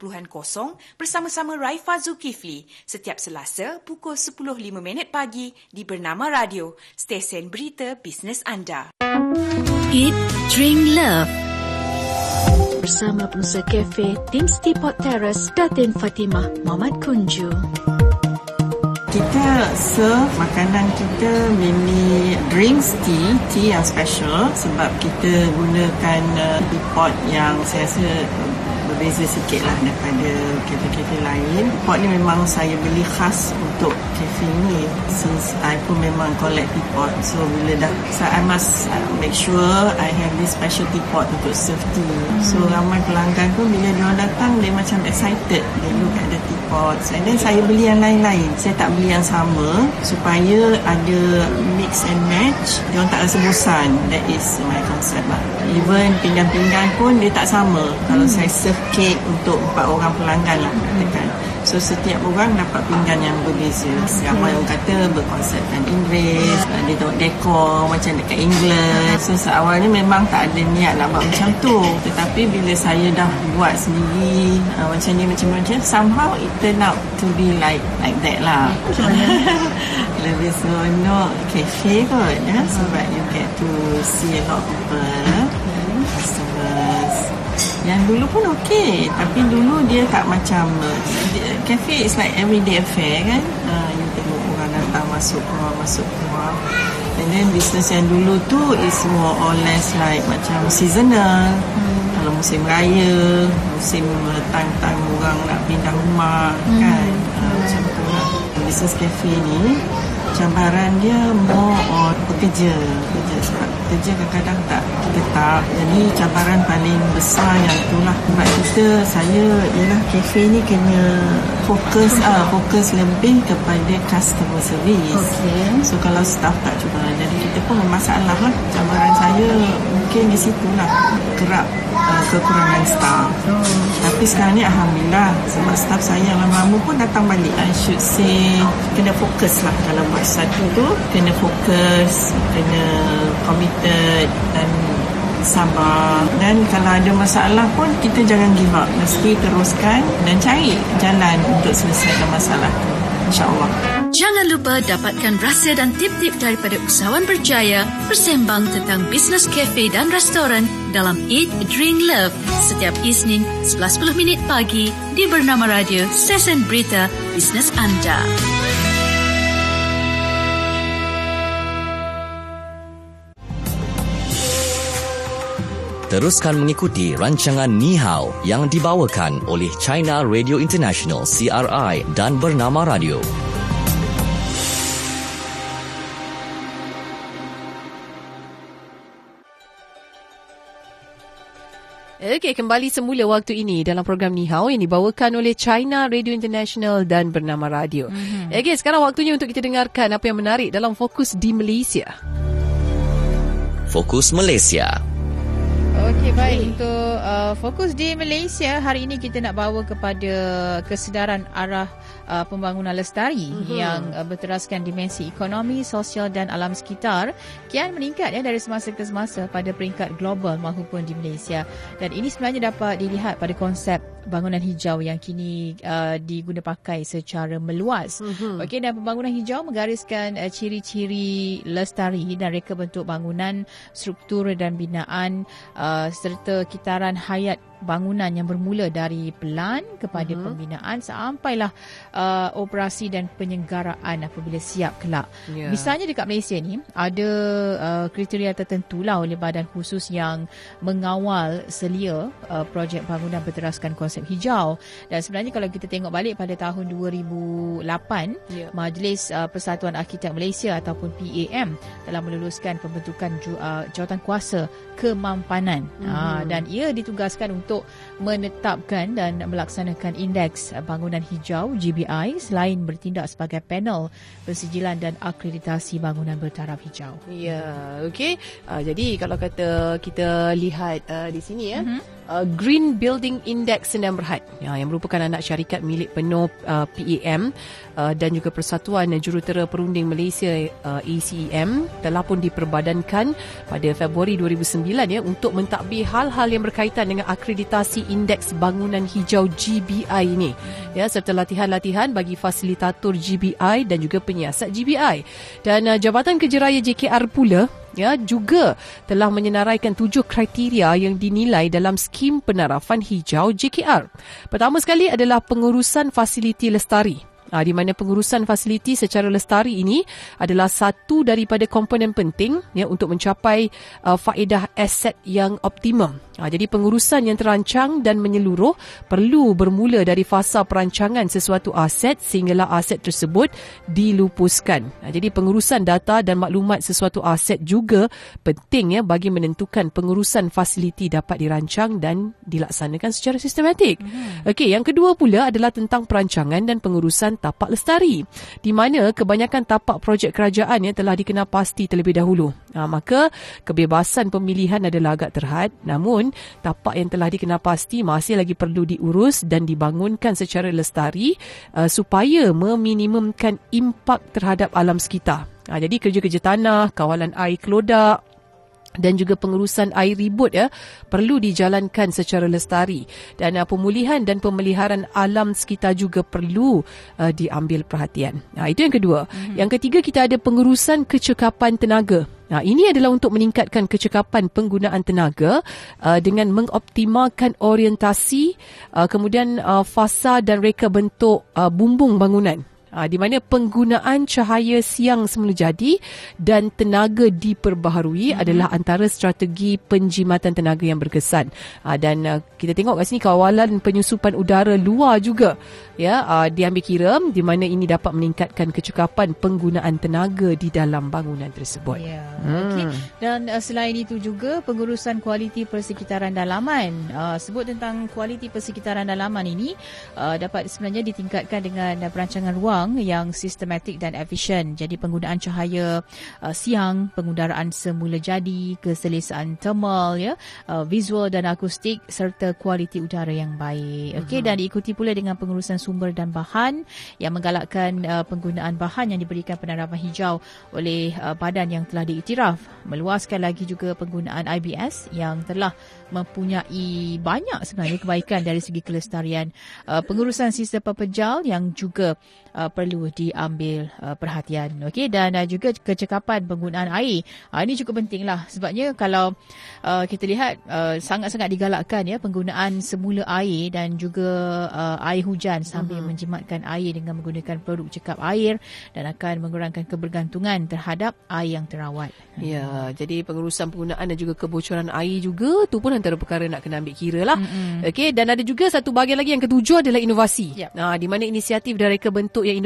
Speaker 8: bersama-sama Raifa Zulkifli setiap Selasa pukul 10.05 minit pagi di Bernama Radio, stesen berita bisnes anda.
Speaker 6: Eat, drink, love.
Speaker 9: bersama pengusaha kafe Tim Teapot Terrace Datin Fatimah Muhammad Kunju.
Speaker 10: Kita serve makanan kita mainly drinks tea, tea yang special sebab kita gunakan uh, teapot yang saya rasa berbeza sikit lah daripada kafe-kafe lain. Pot ni memang saya beli khas untuk kafe ni since I pun memang collect teapot. So bila dah, so I must uh, make sure I have this special teapot untuk serve tea. Hmm. So ramai pelanggan pun bila dia datang dia macam excited. They look at the teapot. And then saya beli yang lain-lain. Saya tak beli yang sama supaya ada mix and match. Dia orang tak rasa bosan. That is my concept lah. Even pinggan-pinggan pun dia tak sama. Kalau hmm. saya serve kek untuk empat orang pelanggan lah katakan. So setiap orang dapat pinggan yang berbeza. Ramai orang kata berkonsepkan Inggeris, dia tengok dekor macam dekat England. So seawalnya memang tak ada niat nak buat macam tu. Tetapi bila saya dah buat sendiri uh, macam ni macam macam somehow it turn out to be like like that lah. Lebih seronok cafe kot ya sebab you get to see a lot of people. Yang dulu pun okey Tapi dulu dia tak macam Cafe is like everyday affair kan? Uh, You tengok orang datang masuk keluar Masuk keluar. And then business yang dulu tu Is more or less like Macam seasonal. Hmm. Kalau musim raya Musim tang-tang orang nak pindah rumah hmm. Kan? Uh, Macam tu lah. Business cafe ni cabaran dia more on pekerja. Pekerja sebab pekerja kadang-kadang tak tetap. Jadi cabaran paling besar yang itulah. Sebab kita saya ialah kafe ni kena fokus ah uh, fokus lebih kepada customer service. Okay. so kalau staff tak cuba. Jadi kita pun bermasalah lah. Cabaran saya mungkin di situ lah. Kerap uh, kekurangan staff. Oh. tapi sekarang ni Alhamdulillah sebab staff saya yang lama-lama pun datang balik. I should say kena fokus lah. Kalau buat satu tu kena fokus kena committed dan sabar. Dan kalau ada masalah pun kita jangan give up. Mesti teruskan dan cari jalan untuk selesaikan masalah insyaallah.
Speaker 9: Jangan lupa dapatkan rahsia dan tip-tip daripada usahawan berjaya bersembang tentang bisnes kafe dan restoran dalam Eat, Drink, Love setiap Isnin 11.10 minit pagi di Bernama Radio Stesen Berita Bisnes Anda.
Speaker 4: Teruskan mengikuti rancangan Ni Hao yang dibawakan oleh China Radio International CRI dan Bernama Radio.
Speaker 1: Okey, kembali semula waktu ini dalam program Ni Hao yang dibawakan oleh China Radio International dan Bernama Radio. Mm-hmm. Okey, sekarang waktunya untuk kita dengarkan apa yang menarik dalam Fokus di Malaysia.
Speaker 4: Fokus Malaysia.
Speaker 2: Okey baik. Untuk uh, fokus di Malaysia hari ini kita nak bawa kepada kesedaran arah uh, pembangunan lestari mm-hmm. yang uh, berteraskan dimensi ekonomi, sosial dan alam sekitar kian meningkat ya dari semasa ke semasa pada peringkat global maupun di Malaysia dan ini sebenarnya dapat dilihat pada konsep bangunan hijau yang kini uh, diguna pakai secara meluas. Mm-hmm. Okey dan pembangunan hijau menggariskan uh, ciri-ciri lestari dan reka bentuk bangunan, struktur dan binaan uh, serta kitaran hayat bangunan yang bermula dari pelan kepada uh-huh. pembinaan sampailah uh, operasi dan penyenggaraan apabila siap kelak. Yeah. Misalnya dekat Malaysia ni ada uh, kriteria tertentu lah oleh badan khusus yang mengawal selia uh, projek bangunan berteraskan konsep hijau dan sebenarnya kalau kita tengok balik pada tahun 2008 yeah. Majlis uh, Persatuan Arkitek Malaysia ataupun PAM telah meluluskan pembentukan ju- uh, jawatan kuasa kemampanan uh-huh. uh, dan ia ditugaskan untuk untuk menetapkan dan melaksanakan indeks bangunan hijau GBI selain bertindak sebagai panel persijilan dan akreditasi bangunan bertaraf hijau.
Speaker 1: Ya, okey. Uh, jadi kalau kata kita lihat uh, di sini ya. Uh-huh uh, Green Building Index Sdn Berhad ya, yang merupakan anak syarikat milik penuh uh, PAM uh, dan juga Persatuan Jurutera Perunding Malaysia uh, ACEM telah pun diperbadankan pada Februari 2009 ya untuk mentadbir hal-hal yang berkaitan dengan akreditasi akreditasi Indeks Bangunan Hijau GBI ini. Ya, serta latihan-latihan bagi fasilitator GBI dan juga penyiasat GBI. Dan uh, Jabatan Kerja Raya JKR pula ya juga telah menyenaraikan tujuh kriteria yang dinilai dalam skim penarafan hijau JKR. Pertama sekali adalah pengurusan fasiliti lestari Ha, di mana pengurusan fasiliti secara lestari ini adalah satu daripada komponen penting ya untuk mencapai uh, faedah aset yang optimum. Ha, jadi pengurusan yang terancang dan menyeluruh perlu bermula dari fasa perancangan sesuatu aset sehinggalah aset tersebut dilupuskan. Ha, jadi pengurusan data dan maklumat sesuatu aset juga penting ya bagi menentukan pengurusan fasiliti dapat dirancang dan dilaksanakan secara sistematik. Hmm. Okey, yang kedua pula adalah tentang perancangan dan pengurusan tapak lestari di mana kebanyakan tapak projek kerajaan yang telah dikenal pasti terlebih dahulu. Ha, maka kebebasan pemilihan adalah agak terhad namun tapak yang telah dikenal pasti masih lagi perlu diurus dan dibangunkan secara lestari uh, supaya meminimumkan impak terhadap alam sekitar. Uh, jadi kerja-kerja tanah, kawalan air kelodak, dan juga pengurusan air ribut ya perlu dijalankan secara lestari dan uh, pemulihan dan pemeliharaan alam sekitar juga perlu uh, diambil perhatian. Nah itu yang kedua. Mm-hmm. Yang ketiga kita ada pengurusan kecekapan tenaga. Nah, ini adalah untuk meningkatkan kecekapan penggunaan tenaga uh, dengan mengoptimalkan orientasi uh, kemudian uh, fasa dan reka bentuk uh, bumbung bangunan uh, di mana penggunaan cahaya siang semula jadi dan tenaga diperbaharui hmm. adalah antara strategi penjimatan tenaga yang berkesan. Uh, dan uh, kita tengok kat sini kawalan penyusupan udara luar juga ya uh, diambil kira di mana ini dapat meningkatkan kecekapan penggunaan tenaga di dalam bangunan tersebut.
Speaker 2: Ya. Hmm. Okey. Dan uh, selain itu juga pengurusan kualiti persekitaran dalaman. Uh, sebut tentang kualiti persekitaran dalaman ini uh, dapat sebenarnya ditingkatkan dengan uh, perancangan ruang yang sistematik dan efisien. Jadi penggunaan cahaya uh, siang, pengudaraan semula jadi, keselesaan thermal, ya, uh, visual dan akustik serta kualiti udara yang baik. Okey uh-huh. dan diikuti pula dengan pengurusan sumber dan bahan yang menggalakkan uh, penggunaan bahan yang diberikan penerapan hijau oleh uh, badan yang telah diiktiraf. Meluaskan lagi juga penggunaan IBS yang telah mempunyai banyak sebenarnya kebaikan dari segi kelestarian. Uh, pengurusan sistem pepejal yang juga uh, perlu diambil uh, perhatian. Okey dan uh, juga kecekapan penggunaan air. Uh, ini cukup pentinglah sebabnya kalau uh, kita lihat uh, sangat-sangat digalakkan ya penggunaan semula air dan juga uh, air hujan sambil uh-huh. menjimatkan air dengan menggunakan produk cekap air dan akan mengurangkan kebergantungan terhadap air yang terawat.
Speaker 1: Ya, jadi pengurusan penggunaan dan juga kebocoran air juga tu pun antara perkara nak kena ambil kira lah. Uh-huh. Okey dan ada juga satu bahagian lagi yang ketujuh adalah inovasi. Yep. Uh, di mana inisiatif dari kebentuk yang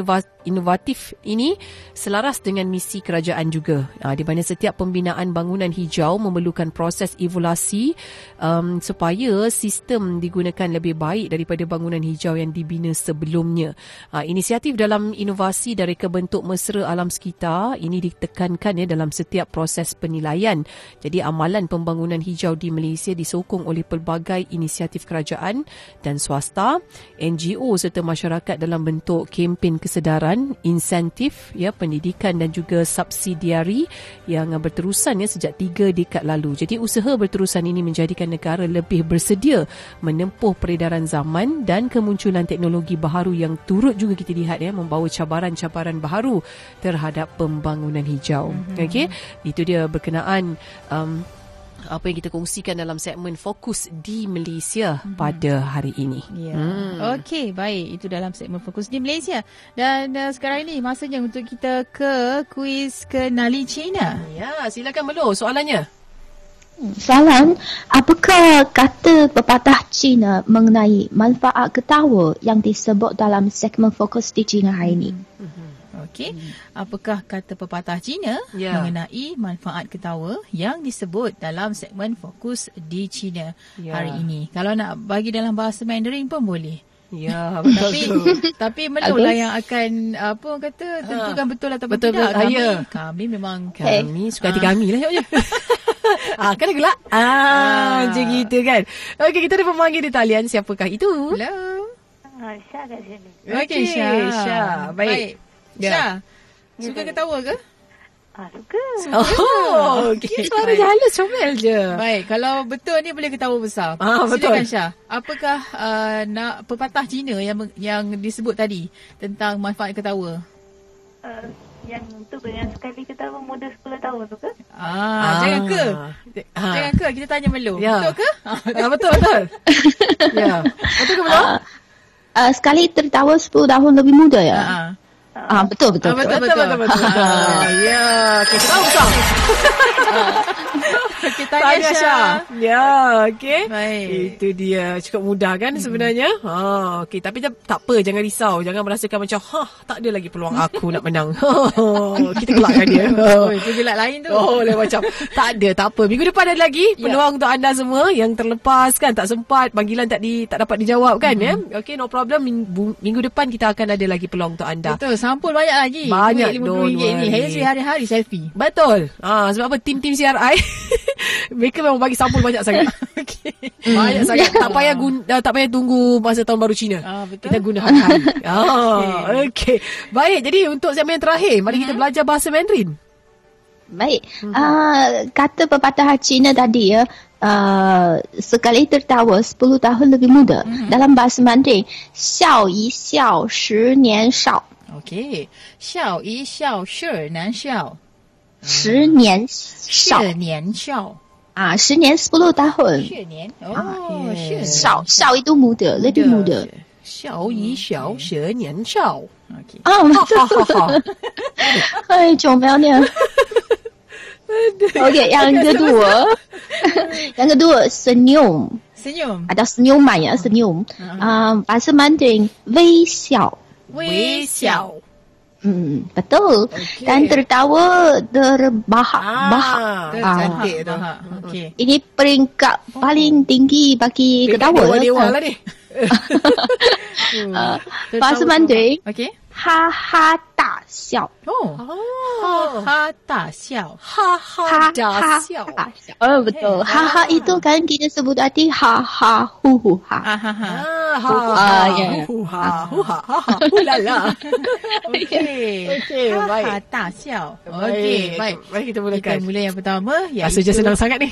Speaker 1: inovatif ini selaras dengan misi kerajaan juga. Uh, di mana setiap pembinaan bangunan hijau memerlukan proses evaluasi um, supaya sistem digunakan lebih baik daripada bangunan hijau yang dibina sebelumnya. Uh, inisiatif dalam inovasi dari kebentuk mesra alam sekitar ini ditekankan ya dalam setiap proses penilaian. Jadi amalan pembangunan hijau di Malaysia disokong oleh pelbagai inisiatif kerajaan dan swasta, NGO serta masyarakat dalam bentuk kempen kesedaran, insentif, ya pendidikan dan juga subsidiari yang berterusan ya sejak tiga dekad lalu. Jadi usaha berterusan ini menjadikan negara lebih bersedia menempuh peredaran zaman dan kemunculan teknologi baharu yang turut juga kita lihat ya membawa cabaran-cabaran baharu terhadap pembangunan hijau. Mm-hmm. Okey, itu dia berkenaan um, apa yang kita kongsikan dalam segmen fokus di Malaysia hmm. pada hari ini.
Speaker 2: Ya. Hmm. Okey, baik. Itu dalam segmen fokus di Malaysia. Dan uh, sekarang ini masanya untuk kita ke kuis kenali China.
Speaker 1: Ya, silakan Melo soalannya.
Speaker 3: Soalan, apakah kata pepatah China mengenai manfaat ketawa yang disebut dalam segmen fokus di China hari ini? Hmm.
Speaker 2: Okey, apakah kata pepatah Cina yeah. mengenai manfaat ketawa yang disebut dalam segmen fokus di China yeah. hari ini? Kalau nak bagi dalam bahasa Mandarin pun boleh.
Speaker 1: Ya,
Speaker 2: tapi tapi menulah yang akan apa kata tentukan ha. betul atau betul tidak. Betul, kami, ya. kami memang
Speaker 1: kami hey. suka hati ha. kami lah. ah, kena gelak. Ah, ah. macam gitu kan. Okey, kita ada pemanggil di talian. Siapakah itu?
Speaker 2: Hello.
Speaker 11: Ah, Syah kat sini.
Speaker 2: Okey, Syah. Syah. Baik. Baik. Ya. Syah, suka ketawa ke?
Speaker 11: Ah, suka.
Speaker 1: Oh, okay. Suara dia halus comel je.
Speaker 2: Baik, kalau betul ni boleh ketawa besar.
Speaker 1: Ah, betul.
Speaker 2: Silakan Syah. Apakah uh, nak pepatah Cina yang yang disebut tadi tentang manfaat ketawa?
Speaker 11: Uh, yang tu yang sekali ketawa muda 10 tahun tu ke?
Speaker 2: Ah,
Speaker 1: Ah.
Speaker 2: jangan ke?
Speaker 1: Ah.
Speaker 2: Jangan ke? Kita tanya Melu.
Speaker 1: Ya.
Speaker 2: Betul ke?
Speaker 1: Ah, betul, betul. ya. Betul ke belum?
Speaker 3: Ah, ah, sekali tertawa 10 tahun lebih muda ya.
Speaker 2: Ah.
Speaker 3: Ah, betul betul.
Speaker 2: Ah, betul,
Speaker 1: Betul, betul, betul. Ah, ya. Okay, tahu besar.
Speaker 2: Kita
Speaker 1: Tanya Syah. Ya, okey.
Speaker 2: Baik.
Speaker 1: Itu dia. Cukup mudah kan sebenarnya. Ha, okey. Tapi tak tak apa. Jangan risau. Jangan merasakan macam, ha, tak ada lagi peluang aku nak menang. Kita gelakkan dia.
Speaker 2: Oh, itu gelak lain tu.
Speaker 1: Oh, lain macam. tak ada, tak apa. Minggu depan ada lagi
Speaker 2: Ya.
Speaker 1: peluang untuk anda semua yang terlepas kan, tak sempat, panggilan tak di tak dapat dijawab kan ya. Okey, no problem. Minggu, minggu depan kita akan ada lagi peluang untuk anda.
Speaker 2: Betul, sampul banyak lagi.
Speaker 1: Banyak,
Speaker 2: RM50
Speaker 1: don't
Speaker 2: ni.
Speaker 1: worry.
Speaker 2: Hari hari-hari selfie.
Speaker 1: Betul. Ha, sebab apa tim-tim CRI mereka memang bagi sampul banyak sangat.
Speaker 2: Okey.
Speaker 1: Banyak sangat. tak payah guna, uh, tak payah tunggu masa tahun baru Cina.
Speaker 2: Ah, betul.
Speaker 1: Kita guna hari-hari. ah, okey. Baik, jadi untuk segmen yang terakhir, mari kita belajar bahasa Mandarin.
Speaker 3: Baik. Ah, kata pepatah Cina tadi ya, ah, sekali tertawa 10 tahun lebih muda. Dalam bahasa Mandarin, 笑一笑，十年少。
Speaker 2: OK，笑一笑，雪儿难笑，
Speaker 3: 十年
Speaker 2: 笑年笑
Speaker 3: 啊，十年不露
Speaker 2: 大红，雪年哦，
Speaker 1: 笑
Speaker 2: 笑
Speaker 3: 一肚母的，那肚
Speaker 1: 母的，笑一笑，雪年笑
Speaker 2: ，OK，
Speaker 3: 啊，好
Speaker 1: 好好，哎，
Speaker 3: 九秒呢，OK，两个多，两
Speaker 2: 个
Speaker 3: 多，十六，十六，啊，到十六满呀，十六，嗯，还是满点微笑。
Speaker 2: 微笑。
Speaker 3: Hmm, betul. Dan tertawa terbahak-bahak.
Speaker 1: Ah, cantik tu.
Speaker 2: Ah, Okey.
Speaker 3: Ini peringkat paling tinggi bagi ketawa.
Speaker 1: Dewa-dewa lah ni.
Speaker 3: Uh, bahasa Mandarin,
Speaker 2: Okey.
Speaker 3: ha ha 大笑.
Speaker 2: Oh. Ha ha 大笑。
Speaker 1: 哈哈大笑。
Speaker 3: Oh betul. Ha ha itu kan kita sebut arti ha ha hu hu ha.
Speaker 2: Ah ha ha.
Speaker 1: Ah, ha,
Speaker 3: Ah,
Speaker 1: ha,
Speaker 3: ya.
Speaker 1: hu, ha, hu, ha, ha, ha, hu, la, la.
Speaker 2: Okey.
Speaker 1: Okey,
Speaker 2: Ha
Speaker 1: baik.
Speaker 2: ha 大笑。Okey, baik.
Speaker 1: Baik, kita
Speaker 2: Kita
Speaker 1: mulakan.
Speaker 2: mula yang pertama.
Speaker 1: Rasanya senang sangat ni.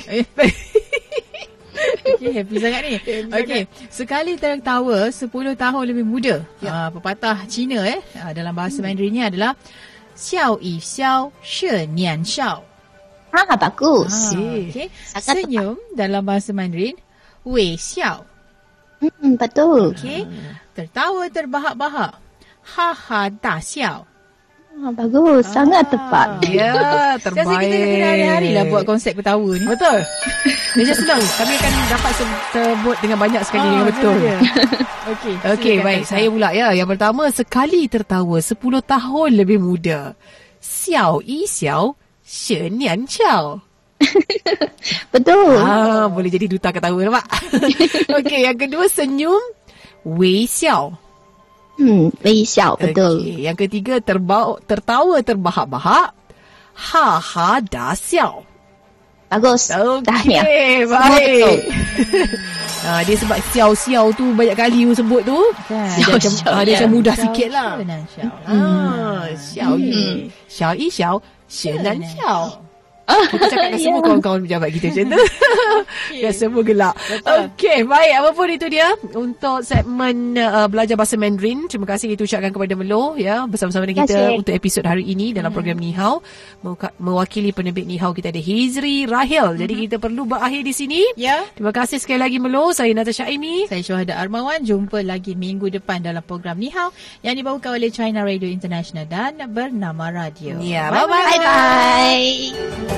Speaker 2: Okey, happy sangat ni. Okey, sekali tertawa 10 tahun lebih muda. Ya. Uh, pepatah Cina eh uh, dalam bahasa Mandarin ni adalah xiao yi xiao, shi nian xiao.
Speaker 3: Ha bagus.
Speaker 2: Ah, Okey.
Speaker 3: Sangat
Speaker 2: Senyum dalam bahasa Mandarin wei xiao.
Speaker 3: Hmm, betul.
Speaker 2: Okey. Tertawa terbahak-bahak. Ha ha da xiao.
Speaker 3: Ha, bagus. Sangat tepat.
Speaker 1: Ya, terbaik.
Speaker 2: rasa kita kena hari-hari lah buat konsep ketawa ni.
Speaker 1: Betul. Dia senang. Kami akan dapat se- sebut dengan banyak sekali
Speaker 2: Ah,
Speaker 1: betul.
Speaker 2: Okey.
Speaker 1: Okey, baik. Saya pula ya. Yang pertama, sekali tertawa 10 tahun lebih muda. Xiao yi xiao, she nian xiao.
Speaker 3: Betul.
Speaker 1: Ah, boleh jadi duta ketawa nampak? Okey, yang kedua senyum wei xiao.
Speaker 3: Hmm, 微笑. Betul.
Speaker 1: Okey, yang ketiga terbau tertawa terbahak-bahak. Ha ha da xiao.
Speaker 3: Bagus. Tahniah.
Speaker 1: Okey,
Speaker 3: Semua
Speaker 1: baik.
Speaker 3: betul.
Speaker 1: Ah, dia sebab siau-siau tu banyak kali you sebut tu.
Speaker 2: Kan.
Speaker 1: Dia macam,
Speaker 3: Siau-siau,
Speaker 1: ah, dia macam mudah sikit lah.
Speaker 2: xiao.
Speaker 1: Ah, xiao yi. Xiao yi xiao, xie nan xiao.
Speaker 3: Ah,
Speaker 1: Kita cakap dengan semua
Speaker 3: ya.
Speaker 1: kawan-kawan pejabat kita macam tu. Biar semua gelak. Okey, baik. Apa pun itu dia untuk segmen uh, belajar bahasa Mandarin. Terima kasih kita ucapkan kepada Melo ya bersama-sama dengan kita untuk episod hari ini dalam program Ni Hao. Mewakili penerbit Ni Hao kita ada Hizri Rahil. Jadi kita perlu berakhir di sini.
Speaker 2: Ya.
Speaker 1: Terima kasih sekali lagi Melo. Saya Natasha Aimi.
Speaker 2: Saya Syuhada Armawan. Jumpa lagi minggu depan dalam program Ni Hao yang dibawakan oleh China Radio International dan Bernama Radio.
Speaker 1: Ya, bye-bye.
Speaker 3: Bye-bye.